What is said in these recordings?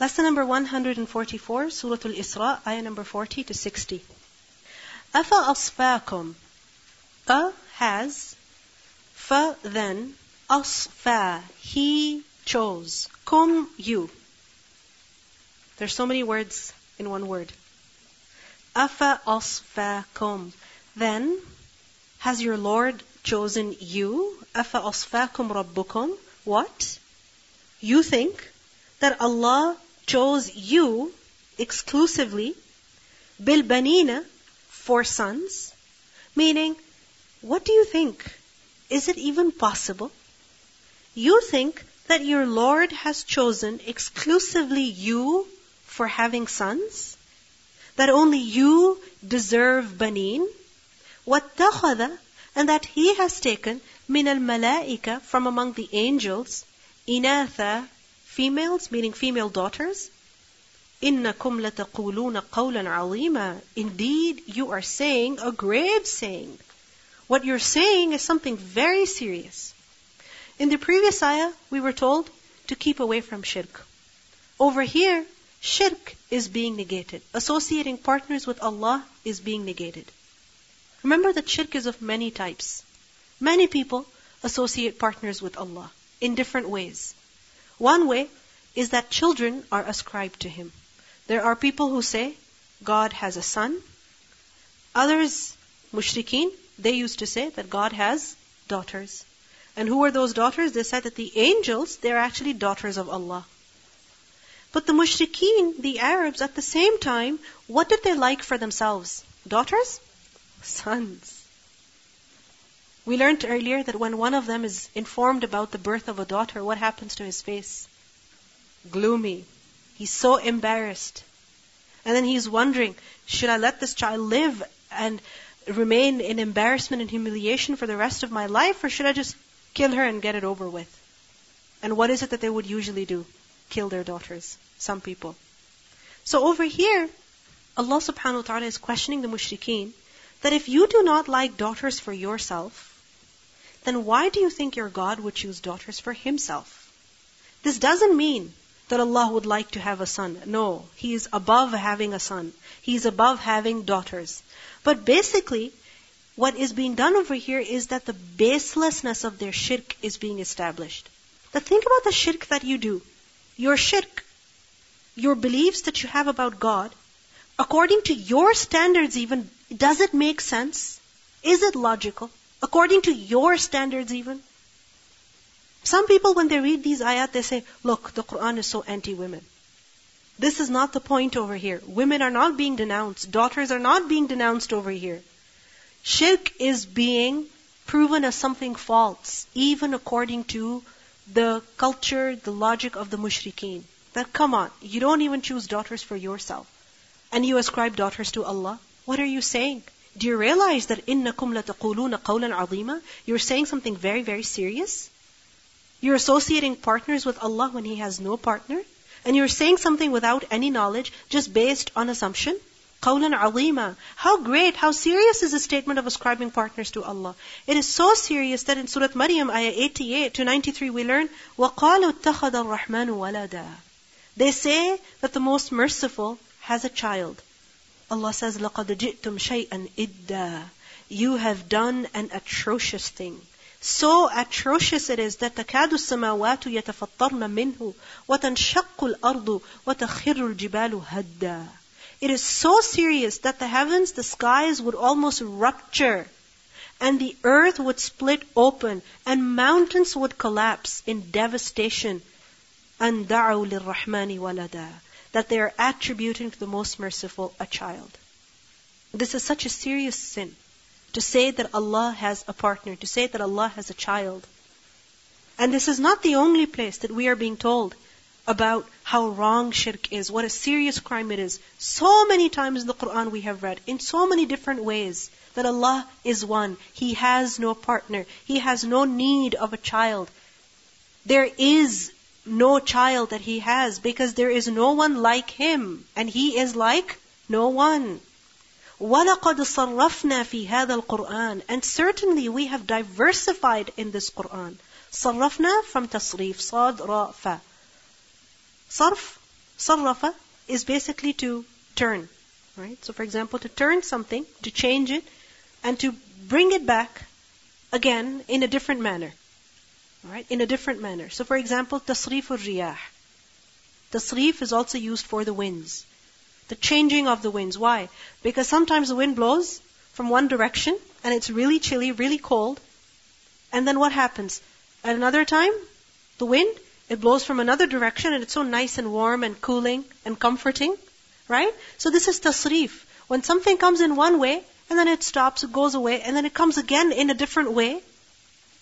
Lesson number 144, Surah Al-Isra, ayah number 40 to 60. Afa asfakum. A has, fa then, asfa, he chose, kum you. There's so many words in one word. Afa asfakum. Then, has your Lord chosen you? Afa asfakum rabbukum. What? You think that Allah chose you exclusively bil banina for sons? Meaning, what do you think? Is it even possible? You think that your Lord has chosen exclusively you for having sons? That only you deserve banin? وَاتَّخَذَ And that He has taken min al from among the angels, inatha, females, meaning female daughters. إِنَّكُمْ لَتَقُولُونَ قَوْلًا عَظِيمًا Indeed, you are saying a grave saying. What you're saying is something very serious. In the previous ayah, we were told to keep away from shirk. Over here, shirk is being negated. Associating partners with Allah is being negated. Remember that shirk is of many types. Many people associate partners with Allah in different ways. One way is that children are ascribed to Him. There are people who say God has a son. Others, mushrikeen, they used to say that God has daughters. And who were those daughters? They said that the angels, they're actually daughters of Allah. But the mushrikeen, the Arabs, at the same time, what did they like for themselves? Daughters? Sons. We learned earlier that when one of them is informed about the birth of a daughter, what happens to his face? Gloomy. He's so embarrassed. And then he's wondering, should I let this child live and remain in embarrassment and humiliation for the rest of my life, or should I just kill her and get it over with? And what is it that they would usually do? Kill their daughters. Some people. So over here, Allah subhanahu wa ta'ala is questioning the mushrikeen that if you do not like daughters for yourself, then why do you think your God would choose daughters for himself? This doesn't mean that Allah would like to have a son. No, He is above having a son. He is above having daughters. But basically, what is being done over here is that the baselessness of their shirk is being established. Now think about the shirk that you do. Your shirk, your beliefs that you have about God, according to your standards even, does it make sense? Is it logical? According to your standards even? Some people, when they read these ayat, they say, look, the Quran is so anti-women. This is not the point over here. Women are not being denounced. Daughters are not being denounced over here. Shirk is being proven as something false, even according to the culture, the logic of the mushrikeen. That come on, you don't even choose daughters for yourself. And you ascribe daughters to Allah. What are you saying? Do you realize that إِنَّكُمْ لَتَقُولُونَ قَوْلًا عَظِيمًا? You're saying something very, very serious? You're associating partners with Allah when He has no partner. And you're saying something without any knowledge, just based on assumption. قَوْلًا عَظِيمًا How great, how serious is the statement of ascribing partners to Allah? It is so serious that in Surah Maryam, ayah 88 to 93, we learn, وَقَالُوا اتَّخَذَ الرَّحْمَنُ وَلَدًا They say that the most merciful has a child. Allah says, لَقَدْ جِئْتُمْ شَيْئًا إِدَّا You have done an atrocious thing. So atrocious it is that تكاد السماوات يتفطرن منه وتنشق الأرض وتخر الجبال هدا. It is so serious that the heavens, the skies would almost rupture and the earth would split open and mountains would collapse in devastation. أن دعوا للرحمن ولدا that they are attributing to the most merciful a child. This is such a serious sin to say that Allah has a partner, to say that Allah has a child. And this is not the only place that we are being told about how wrong shirk is, what a serious crime it is. So many times in the Quran we have read, in so many different ways, that Allah is one. He has no partner. He has no need of a child. There is no child that He has because there is no one like Him. And He is like no one. وَلَقَدْ صَرَّفْنَا فِي هَذَا الْقُرْآنِ And certainly we have diversified in this Qur'an. صرفنا from tasrif, صاد, را, fa. Sarf Sarrafa is basically to turn. Right? So for example, to turn something, to change it, and to bring it back again in a different manner. Right? In a different manner. So for example, tasrif riyah Tasrif is also used for the winds. The changing of the winds. Why? Because sometimes the wind blows from one direction and it's really chilly, really cold. And then what happens? At another time, the wind, it blows from another direction and it's so nice and warm and cooling and comforting. Right? So this is tasrif. When something comes in one way and then it stops, it goes away, and then it comes again in a different way.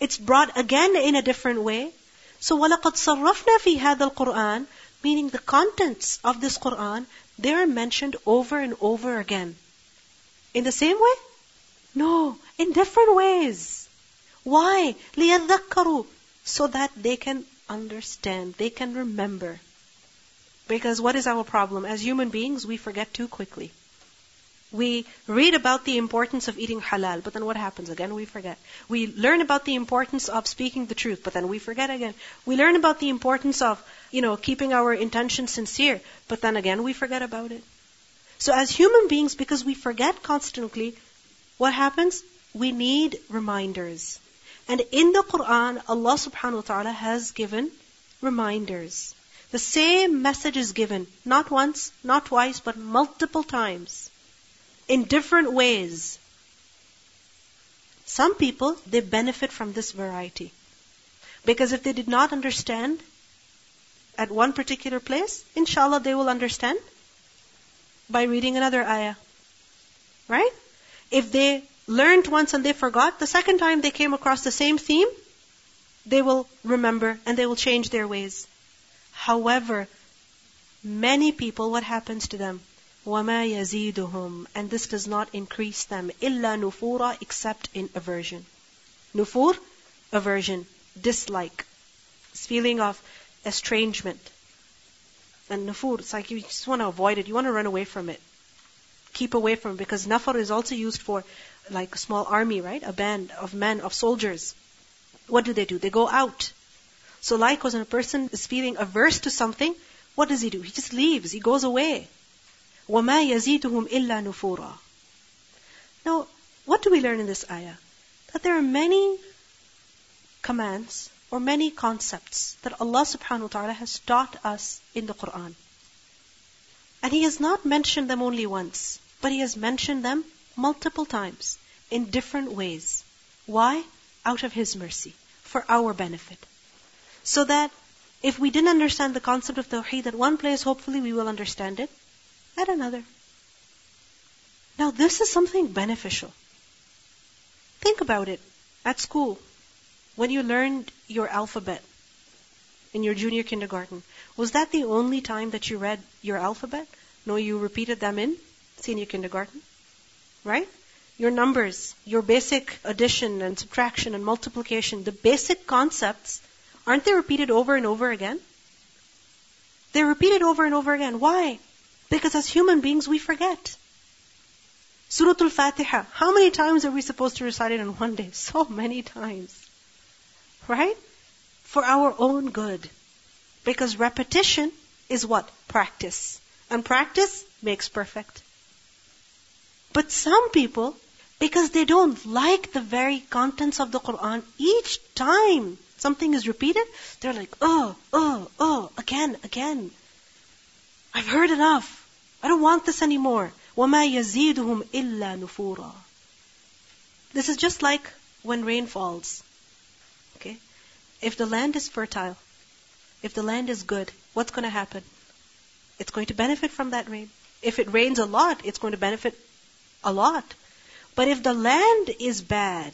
It's brought again in a different way. So وَلَقَدْ صَرَّفْنَا فِي هَذَا الْقُرْآنِ Meaning the contents of this Quran, they are mentioned over and over again. In the same way? No, in different ways. Why? لِيَذَّكَّرُوا So that they can understand, they can remember. Because what is our problem? As human beings, we forget too quickly. We read about the importance of eating halal, but then what happens? Again, we forget. We learn about the importance of speaking the truth, but then we forget again. We learn about the importance of, you know, keeping our intentions sincere, but then again we forget about it. So as human beings, because we forget constantly, what happens? We need reminders. And in the Quran, Allah subhanahu wa ta'ala has given reminders. The same message is given, not once, not twice, but multiple times in different ways. Some people, they benefit from this variety. Because if they did not understand at one particular place, inshallah they will understand by reading another ayah. Right? If they learned once and they forgot, the second time they came across the same theme, they will remember and they will change their ways. However, many people, what happens to them? وَمَا يَزِيدُهُمْ And this does not increase them إِلَّا نُفُورًا except in aversion. Nufur, aversion, dislike, this feeling of estrangement. And nufur, it's like you just want to avoid it, you want to run away from it. Keep away from it because nafar is also used for like a small army, right? A band of men, of soldiers. What do they do? They go out. So likewise, when a person is feeling averse to something, what does he do? He just leaves. He goes away. وَمَا يَزِيدُهُمْ إِلَّا نُفُورًا Now, what do we learn in this ayah? That there are many commands or many concepts that Allah subhanahu wa ta'ala has taught us in the Quran. And He has not mentioned them only once, but He has mentioned them multiple times in different ways. Why? Out of His mercy, for our benefit. So that if we didn't understand the concept of Tawheed at one place, hopefully we will understand it at another. Now, this is something beneficial. Think about it. At school, when you learned your alphabet in your junior kindergarten, was that the only time that you read your alphabet? No, you repeated them in senior kindergarten. Right? Your numbers, your basic addition and subtraction and multiplication, the basic concepts, aren't they repeated over and over again? They're repeated over and over again. Why? Because as human beings, we forget. Surah Al-Fatiha, how many times are we supposed to recite it in one day? So many times. Right? For our own good. Because repetition is what? Practice. And practice makes perfect. But some people, because they don't like the very contents of the Quran, each time something is repeated, they're like, oh, oh, oh, again, again. I've heard enough. I don't want this anymore. وَمَا يَزِيدُهُمْ إِلَّا نُفُورًا This is just like when rain falls. Okay? If the land is fertile, if the land is good, what's going to happen? It's going to benefit from that rain. If it rains a lot, it's going to benefit a lot. But if the land is bad,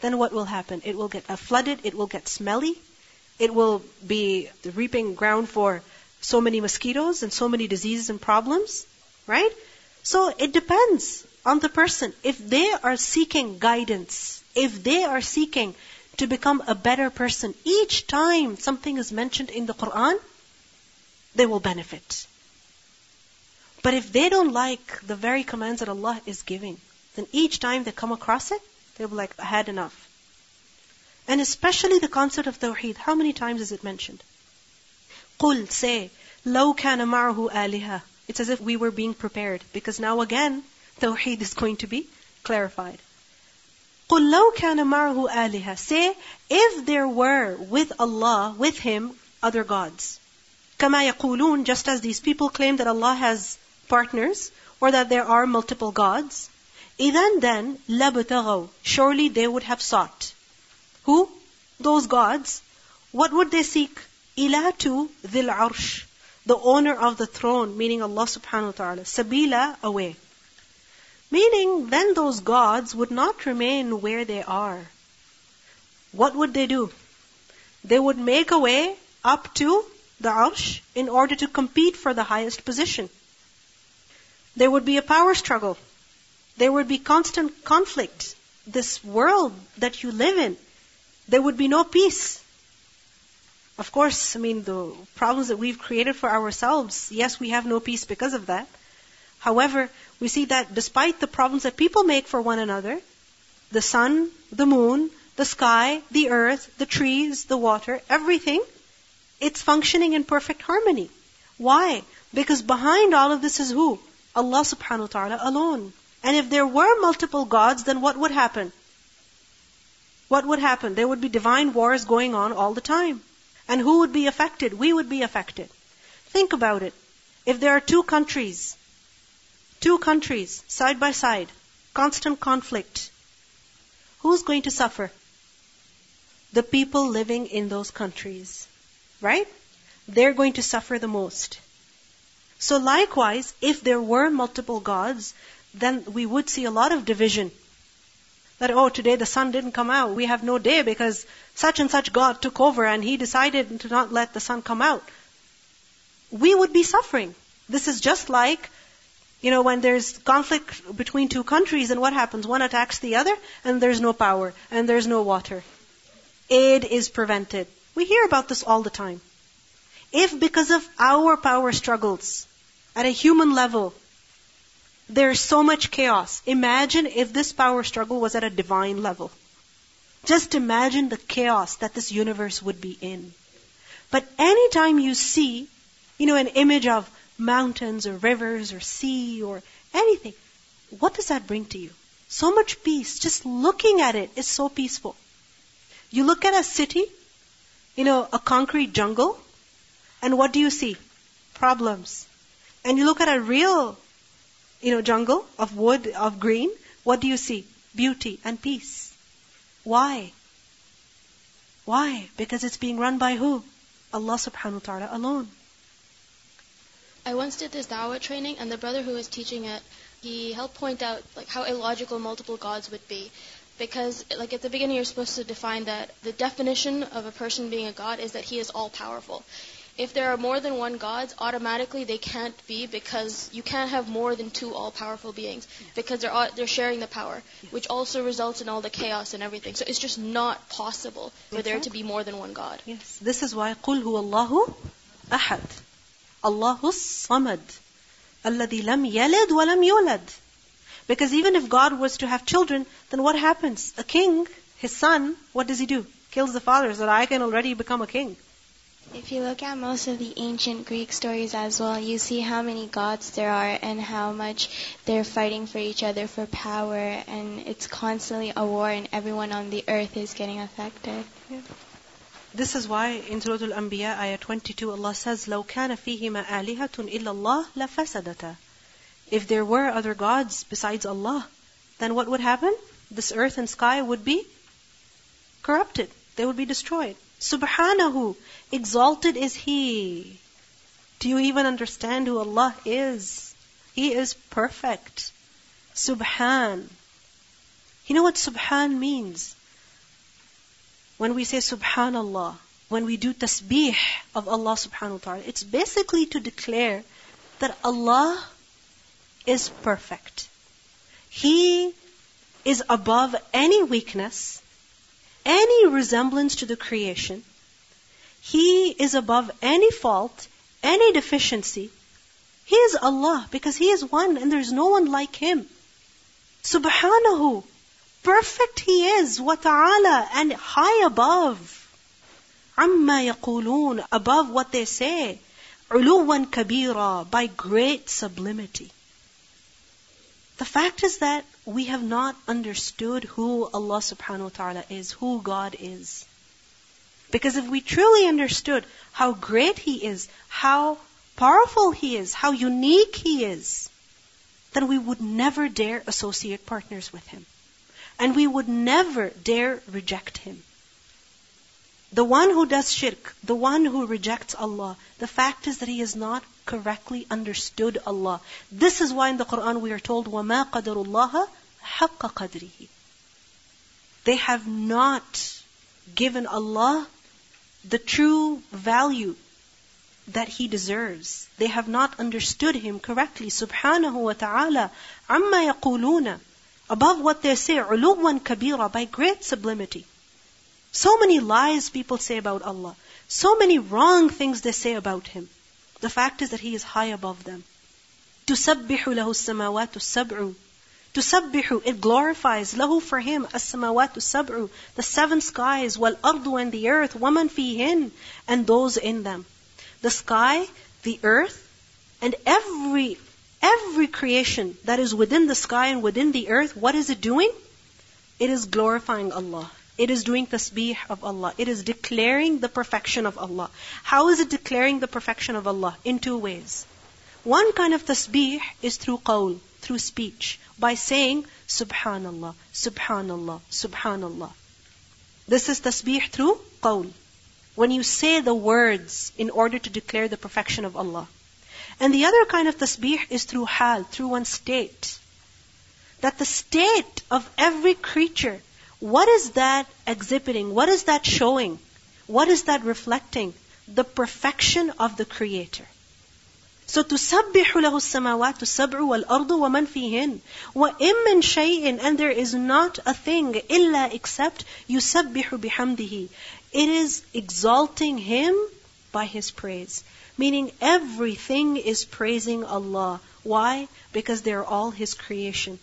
then what will happen? It will get flooded, it will get smelly, it will be the reaping ground for so many mosquitoes and so many diseases and problems, right? So it depends on the person. If they are seeking guidance, if they are seeking to become a better person, each time something is mentioned in the Quran, they will benefit. But if they don't like the very commands that Allah is giving, then each time they come across it, they'll be like, I had enough. And especially the concept of Tawheed, how many times is it mentioned? قُلْ say, لَوْ كَانَ مَعَهُ آلِهَةٌ It's as if we were being prepared. Because now again, Tawheed is going to be clarified. قُلْ لَوْ كَانَ مَعَهُ آلِهَةٌ Say, if there were with Allah, with Him, other gods. كَمَا يَقُولُونَ Just as these people claim that Allah has partners, or that there are multiple gods. إِذَن then, لَبْتَغَوْا Surely they would have sought. Who? Those gods. What would they seek? Ilatu dhil arsh, the owner of the throne, meaning Allah subhanahu wa ta'ala, sabila away. Meaning then those gods would not remain where they are. What would they do? They would make a way up to the arsh in order to compete for the highest position. There would be a power struggle. There would be constant conflict. This world that you live in, there would be no peace of course, I mean, the problems that we've created for ourselves, yes, we have no peace because of that. However, we see that despite the problems that people make for one another, the sun, the moon, the sky, the earth, the trees, the water, everything, it's functioning in perfect harmony. Why? Because behind all of this is who? Allah subhanahu wa ta'ala alone. And if there were multiple gods, then what would happen? What would happen? There would be divine wars going on all the time. And who would be affected? We would be affected. Think about it. If there are two countries Two countries, side by side, constant conflict. Who's going to suffer? The people living in those countries. Right? They're going to suffer the most. So likewise, if there were multiple gods, then we would see a lot of division. That, oh, today the sun didn't come out. We have no day because such and such God took over and he decided to not let the sun come out. We would be suffering. This is just like you know, when there's conflict between two countries, and what happens? One attacks the other, and there's no power, and there's no water. Aid is prevented. We hear about this all the time. If because of our power struggles, at a human level, there's so much chaos, imagine if this power struggle was at a divine level. Just imagine the chaos that this universe would be in. But anytime you see, you know, an image of mountains or rivers or sea or anything, what does that bring to you? So much peace. Just looking at it is so peaceful. You look at a city, you know, a concrete jungle, and what do you see? Problems. And you look at a real, you know, jungle of wood, of green, what do you see? Beauty and peace. Why? Why? Because it's being run by who? Allah subhanahu wa ta'ala alone. I once did this dawah training, and the brother who was teaching it, he helped point out like how illogical multiple gods would be, because like at the beginning you're supposed to define that the definition of a person being a god is that he is all powerful If there are more than one gods, automatically they can't be because you can't have more than two all-powerful beings because they're all, they're sharing the power, which also results in all the chaos and everything. So it's just not possible for there to be more than one god. Yes, this is why قُلْ هُوَ اللَّهُ أَحَدٌ Allahus Samad. Alladhi lam yalid wa lam yulad. Because even if God was to have children, then what happens? A king, his son, what does he do? Kills the father so that I can already become a king. If you look at most of the ancient Greek stories as well, you see how many gods there are and how much they're fighting for each other for power, and it's constantly a war, and everyone on the earth is getting affected. Yeah. This is why in Surah Al-Anbiya, ayah 22, Allah says, لَوْ كَانَ فِيهِمَا آلِهَةٌ إِلَّا اللَّهِ لَفَسَدَتَا If there were other gods besides Allah, then what would happen? This earth and sky would be corrupted. They would be destroyed. Subhanahu, exalted is He. Do you even understand who Allah is? He is perfect. Subhan. You know what Subhan means? when we say subhanallah, when we do tasbih of Allah subhanahu wa ta'ala, it's basically to declare that Allah is perfect. He is above any weakness, any resemblance to the creation. He is above any fault, any deficiency. He is Allah because He is one and there's no one like Him. Subhanahu. Perfect He is, wa ta'ala, and high above. عَمَّا يَقُولُونَ Above what they say. عُلُوًّا كَبِيرًا By great sublimity. The fact is that we have not understood who Allah subhanahu wa ta'ala is, who God is. Because if we truly understood how great He is, how powerful He is, how unique He is, then we would never dare associate partners with Him. And we would never dare reject Him. The one who does shirk, the one who rejects Allah, the fact is that he is not correctly understood Allah. This is why in the Quran we are told, وَمَا قَدَرُ اللَّهَ حَقَّ قَدْرِهِ They have not given Allah the true value that He deserves. They have not understood Him correctly. Subhanahu wa ta'ala, عَمَّا يَقُولُونَ Above what they say, عُلُوًّا كَبِيرًا By great sublimity. So many lies people say about Allah. So many wrong things they say about Him. The fact is that He is high above them. تُسَبِّحُ لَهُ السَّمَاوَاتُ السَّبْعُ تُسَبِّحُ It glorifies له for Him السَّمَاوَاتُ السَّبْعُ The seven skies وَالْأَرْضُ and the earth وَمَنْ فِيهِنْ And those in them. The sky, the earth, and every every creation that is within the sky and within the earth, what is it doing? It is glorifying Allah. It is doing tasbih of Allah. It is declaring the perfection of Allah. How is it declaring the perfection of Allah? In two ways. One kind of tasbih is through qawl, through speech, by saying Subhanallah, Subhanallah, Subhanallah. This is tasbih through qawl. When you say the words in order to declare the perfection of Allah. And the other kind of tasbih is through hal, through one state. That the state of every creature what is that exhibiting? What is that showing? What is that reflecting? The perfection of the Creator. So تسبح له السماوات السبع والأرض ومن فيهن وإن من شيء and there is not a thing إلا except يسبح بحمده It is exalting Him by His praise. Meaning everything is praising Allah. Why? Because they are all His creation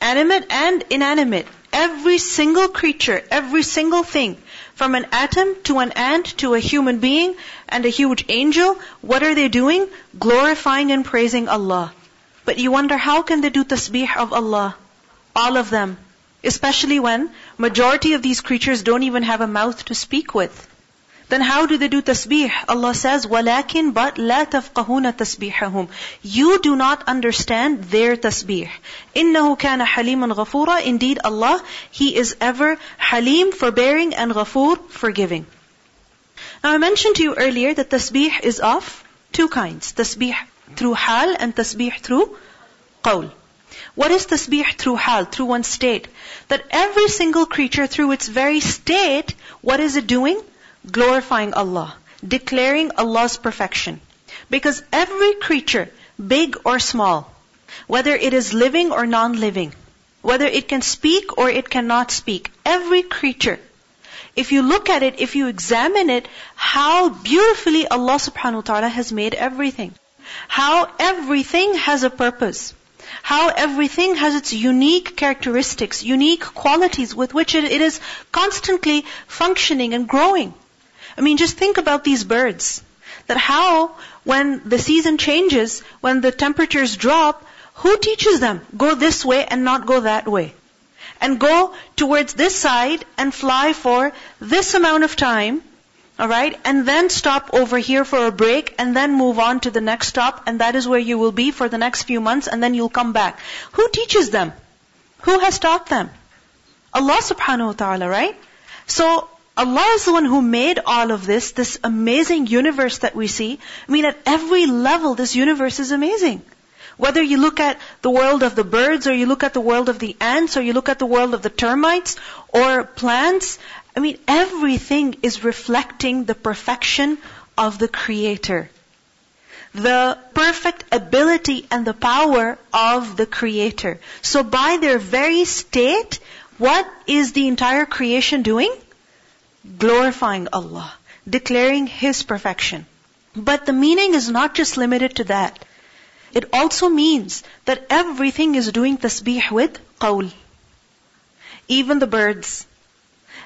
animate and inanimate. Every single creature, every single thing, from an atom to an ant to a human being and a huge angel, what are they doing? Glorifying and praising Allah. But you wonder how can they do tasbih of Allah? All of them. Especially when majority of these creatures don't even have a mouth to speak with. Then how do they do tasbih? Allah says, وَلَكِنْ but لَا تَفْقَهُونَ تَسْبِيحَهُم You do not understand their tasbih. إِنَّهُ كَانَ حَلِيمًا غَفُورًا Indeed Allah, He is ever halim, forbearing, and ghafur, forgiving. Now I mentioned to you earlier that tasbih is of two kinds. Tasbih through hal and tasbih through qawl. What is tasbih through hal, through one state? That every single creature through its very state, what is it doing? Glorifying Allah, declaring Allah's perfection. Because every creature, big or small, whether it is living or non-living, whether it can speak or it cannot speak, every creature, if you look at it, if you examine it, how beautifully Allah subhanahu wa ta'ala has made everything. How everything has a purpose. How everything has its unique characteristics, unique qualities with which it, is constantly functioning and growing. I mean, just think about these birds. That how, when the season changes, when the temperatures drop, who teaches them? Go this way and not go that way. And go towards this side and fly for this amount of time, alright? And then stop over here for a break and then move on to the next stop and that is where you will be for the next few months and then you'll come back. Who teaches them? Who has taught them? Allah subhanahu wa ta'ala, right? So, Allah is the one who made all of this, this amazing universe that we see. I mean, at every level, this universe is amazing. Whether you look at the world of the birds, or you look at the world of the ants, or you look at the world of the termites, or plants, I mean, everything is reflecting the perfection of the Creator. The perfect ability and the power of the Creator. So by their very state, what is the entire creation doing? Glorifying Allah, declaring His perfection. But the meaning is not just limited to that. It also means that everything is doing tasbih with qawl. Even the birds.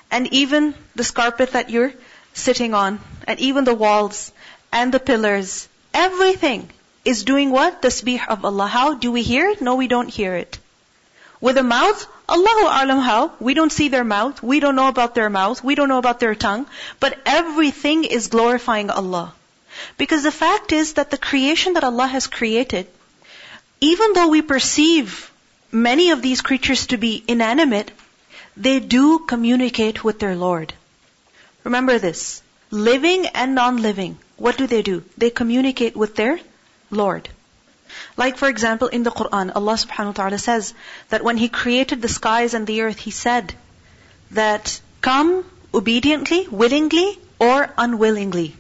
And even the carpet that you're sitting on, and even the walls, and the pillars, everything is doing what? Tasbih of Allah. How? Do we hear it? No, we don't hear it. With a mouth, Allahu Alam how? We don't see their mouth. We don't know about their mouth. We don't know about their tongue. But everything is glorifying Allah. Because the fact is that the creation that Allah has created, even though we perceive many of these creatures to be inanimate, they do communicate with their Lord. Remember this. Living and non-living, what do they do? They communicate with their Lord. Like for example, in the Quran, Allah subhanahu wa ta'ala says that when He created the skies and the earth, He said that come obediently, willingly, or unwillingly.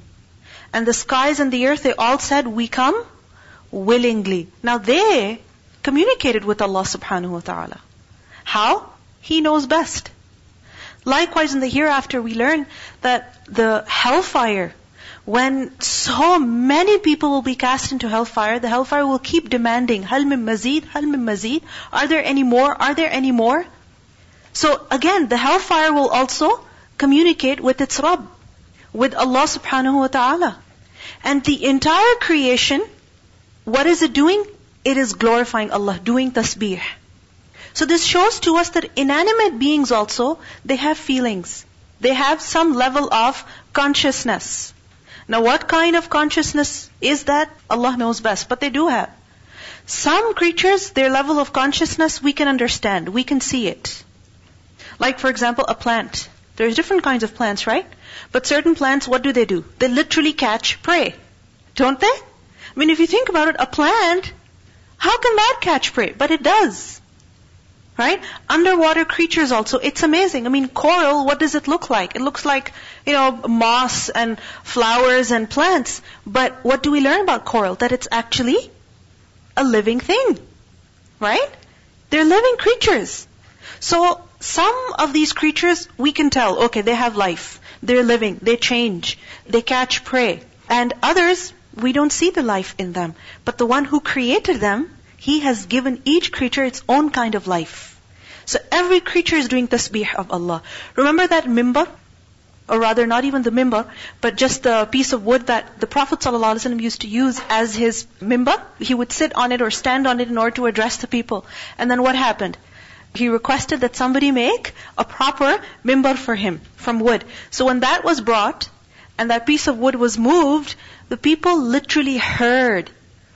And the skies and the earth, they all said, we come willingly. Now they communicated with Allah subhanahu wa ta'ala. How? He knows best. Likewise, in the hereafter, we learn that the hellfire, when so many people will be cast into hellfire, the hellfire will keep demanding, Hal min mazid, hal min mazid. Are there any more? Are there any more? So again, the hellfire will also communicate with its Rabb, with Allah subhanahu wa ta'ala. And the entire creation, what is it doing? It is glorifying Allah, doing tasbih. So this shows to us that inanimate beings also, they have feelings. They have some level of consciousness. Now what kind of consciousness is that? Allah knows best, but they do have. Some creatures, their level of consciousness, we can understand, we can see it. Like for example, a plant. There's different kinds of plants, right? But certain plants, what do they do? They literally catch prey. Don't they? I mean, if you think about it, a plant, how can that catch prey? But it does. Right? Underwater creatures also, it's amazing. I mean, coral, what does it look like? It looks like, you know, moss and flowers and plants. But what do we learn about coral? That it's actually a living thing. Right? They're living creatures. So, some of these creatures, we can tell, okay, they have life. They're living. They change. They catch prey. And others, we don't see the life in them. But the one who created them, he has given each creature its own kind of life. So every creature is doing tasbih of Allah. Remember that mimbar? Or rather, not even the mimbar, but just the piece of wood that the Prophet ﷺ used to use as his mimbar. He would sit on it or stand on it in order to address the people. And then what happened? He requested that somebody make a proper mimbar for him from wood. So when that was brought, and that piece of wood was moved, the people literally heard.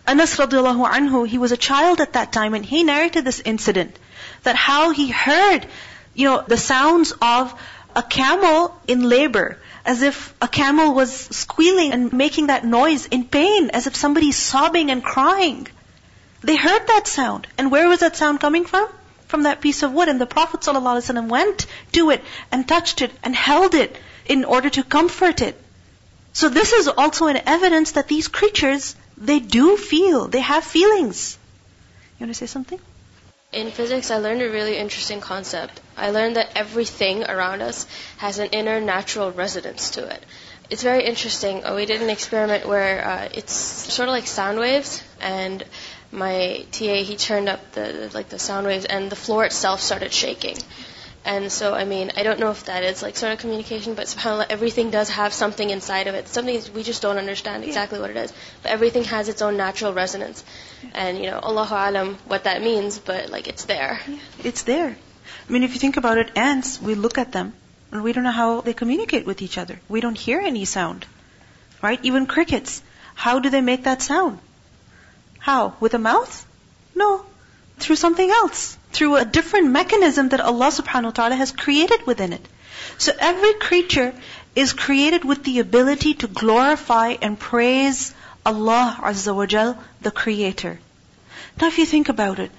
Anas radiallahu anhu, he was a child at that time and he narrated this incident. That how he heard, you know, the sounds of a camel in labor. As if a camel was squealing and making that noise in pain, as if somebody's sobbing and crying. They heard that sound. And where was that sound coming from? From that piece of wood. And the Prophet ﷺ went to it and touched it and held it in order to comfort it. So this is also an evidence that these creatures, they do feel, they have feelings. You want to say something? In physics, I learned a really interesting concept. I learned that everything around us has an inner natural resonance to it. It's very interesting. Uh, we did an experiment where uh, it's sort of like sound waves, and my TA he turned up the like the sound waves, and the floor itself started shaking. And so, I mean, I don't know if that is like sort of communication, but subhanAllah, everything does have something inside of it. Something we just don't understand exactly what it is. But everything has its own natural resonance. And, you know, Allahu Alam what that means, but like it's there. Yeah, it's there. I mean, if you think about it, ants, we look at them, and we don't know how they communicate with each other. We don't hear any sound. Right? Even crickets. How do they make that sound? How? With a mouth? No. Through something else through a different mechanism that Allah subhanahu wa ta'ala has created within it. So every creature is created with the ability to glorify and praise Allah Azza wa Jal, the Creator. Now if you think about it,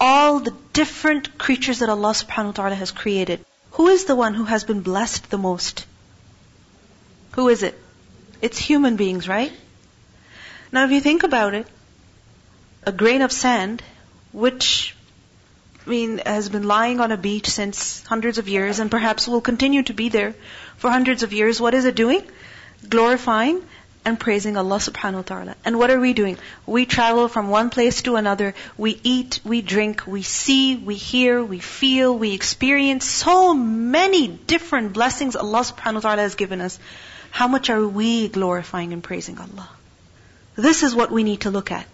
all the different creatures that Allah subhanahu wa ta'ala has created, who is the one who has been blessed the most? Who is it? It's human beings, right? Now if you think about it, a grain of sand, which I mean, has been lying on a beach since hundreds of years and perhaps will continue to be there for hundreds of years. What is it doing? Glorifying and praising Allah subhanahu wa ta'ala. And what are we doing? We travel from one place to another. We eat, we drink, we see, we hear, we feel, we experience so many different blessings Allah subhanahu wa ta'ala has given us. How much are we glorifying and praising Allah? This is what we need to look at.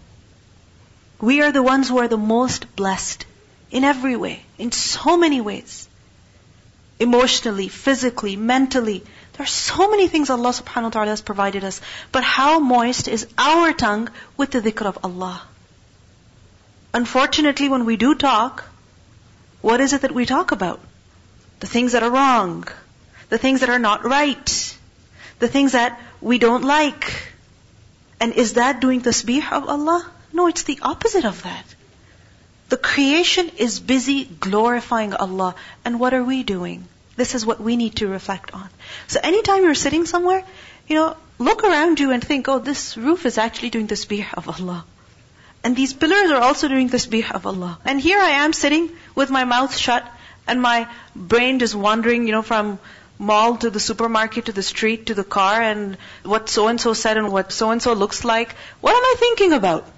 We are the ones who are the most blessed in every way, in so many ways. Emotionally, physically, mentally, there are so many things Allah subhanahu wa ta'ala has provided us. But how moist is our tongue with the dhikr of Allah? Unfortunately, when we do talk, what is it that we talk about? The things that are wrong. The things that are not right. The things that we don't like. And is that doing tasbih of Allah? No, it's the opposite of that. The creation is busy glorifying Allah. And what are we doing? This is what we need to reflect on. So anytime you're sitting somewhere, you know, look around you and think, oh, this roof is actually doing the tasbih of Allah. And these pillars are also doing the tasbih of Allah. And here I am sitting with my mouth shut and my brain just wandering, you know, from mall to the supermarket to the street to the car and what so and so said and what so and so looks like. What am I thinking about?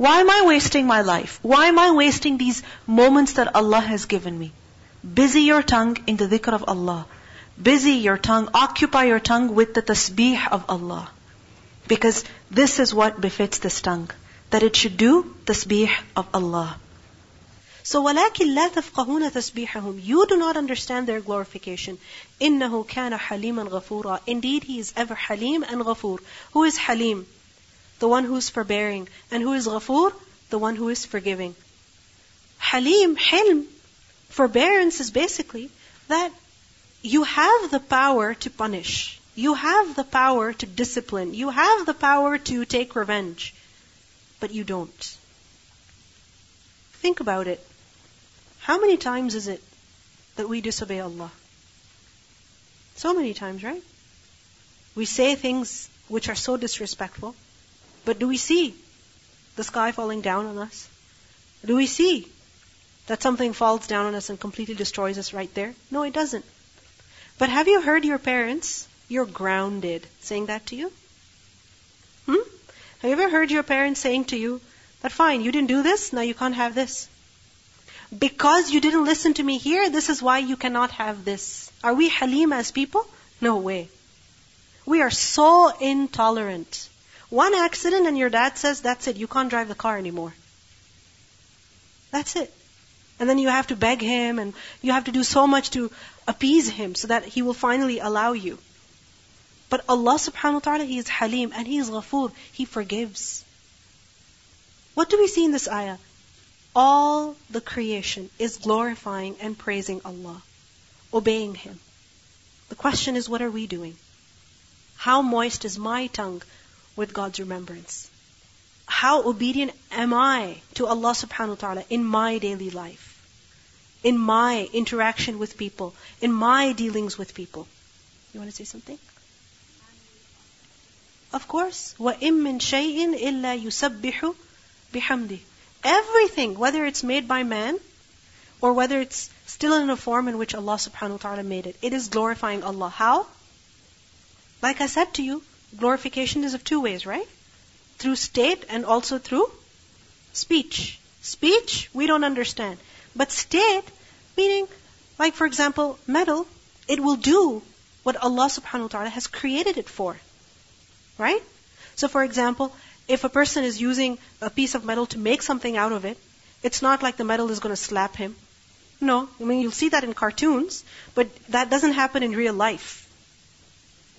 Why am I wasting my life? Why am I wasting these moments that Allah has given me? Busy your tongue in the dhikr of Allah. Busy your tongue, occupy your tongue with the tasbih of Allah. Because this is what befits this tongue. That it should do tasbih of Allah. So وَلَكِنْ لَا تَفْقَهُونَ تَسْبِيحَهُمْ You do not understand their glorification. إِنَّهُ كَانَ حَلِيمًا غَفُورًا Indeed, He is ever Halim and Ghafur. Who is Halim? The one who is forbearing. And who is Ghafur? The one who is forgiving. Halim, Hilm, Forbearance is basically that you have the power to punish. You have the power to discipline. You have the power to take revenge. But you don't. Think about it. How many times is it that we disobey Allah? So many times, right? We say things which are so disrespectful. But do we see the sky falling down on us? Do we see that something falls down on us and completely destroys us right there? No, it doesn't. But have you heard your parents, you're grounded, saying that to you? Hmm? Have you ever heard your parents saying to you, that fine, you didn't do this, now you can't have this? Because you didn't listen to me here, this is why you cannot have this. Are we halim as people? No way. We are so intolerant. One accident and your dad says, that's it, you can't drive the car anymore. That's it. And then you have to beg him and you have to do so much to appease him so that he will finally allow you. But Allah subhanahu wa ta'ala, He is Halim and He is Ghafoor. He forgives. What do we see in this ayah? All the creation is glorifying and praising Allah, obeying Him. The question is, what are we doing? How moist is my tongue with God's remembrance? How obedient am I to Allah subhanahu wa ta'ala in my daily life? in my interaction with people, in my dealings with people. You want to say something? Of course. وَإِن مِّن شَيْءٍ إِلَّا يُسَبِّحُ بِحَمْدِهِ Everything, whether it's made by man, or whether it's still in a form in which Allah subhanahu wa ta'ala made it, it is glorifying Allah. How? Like I said to you, glorification is of two ways, right? Through state and also through speech. Speech, we don't understand. But state, meaning, like for example, metal, it will do what Allah subhanahu wa ta'ala has created it for. Right? So for example, if a person is using a piece of metal to make something out of it, it's not like the metal is going to slap him. No, I mean, you'll see that in cartoons, but that doesn't happen in real life.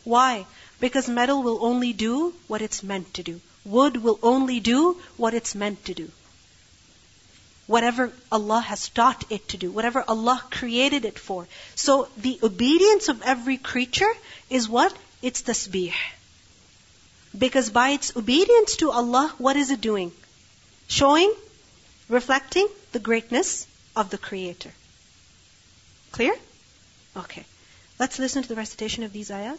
Why? Because metal will only do what it's meant to do. Wood will only do what it's meant to do whatever Allah has taught it to do, whatever Allah created it for. So the obedience of every creature is what? It's tasbih. Because by its obedience to Allah, what is it doing? Showing, reflecting the greatness of the Creator. Clear? Okay. Let's listen to the recitation of these ayat.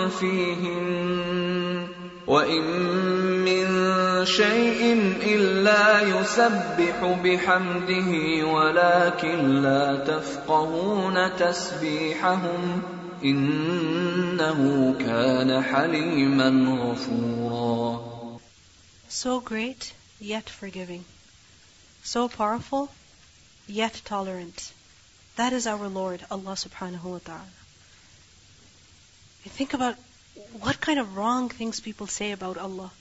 وإن من شيء إلا يسبح بحمده ولكن لا تفقهون تسبيحهم إنه كان حليما غفورا So great, yet forgiving. So powerful, yet tolerant. That is our Lord, Allah subhanahu wa ta'ala. You think about what kind of wrong things people say about Allah.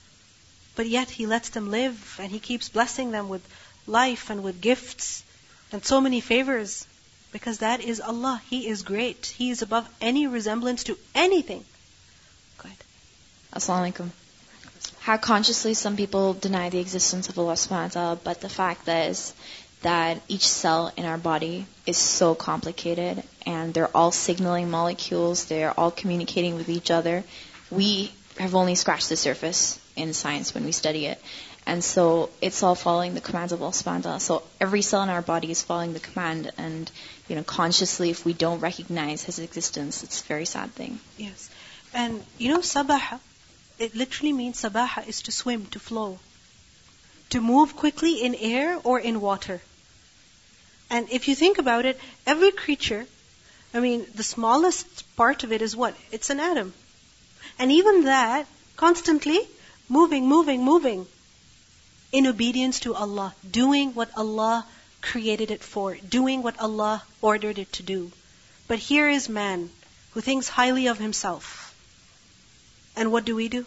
But yet He lets them live and He keeps blessing them with life and with gifts and so many favors. Because that is Allah. He is great. He is above any resemblance to anything. Go ahead. Assalamu alaikum. How consciously some people deny the existence of Allah subhanahu wa ta'ala, but the fact is that each cell in our body is so complicated and they're all signaling molecules, they're all communicating with each other. We have only scratched the surface in science when we study it. And so it's all following the commands of Allah. So every cell in our body is following the command and you know, consciously if we don't recognize his existence, it's a very sad thing. Yes. And you know sabaha, it literally means sabaha is to swim, to flow. To move quickly in air or in water. And if you think about it, every creature, I mean, the smallest part of it is what? It's an atom. And even that, constantly moving, moving, moving in obedience to Allah, doing what Allah created it for, doing what Allah ordered it to do. But here is man who thinks highly of himself. And what do we do?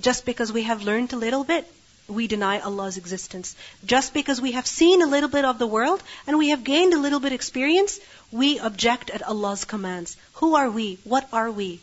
Just because we have learned a little bit, we deny Allah's existence. Just because we have seen a little bit of the world and we have gained a little bit experience, we object at Allah's commands. Who are we? What are we?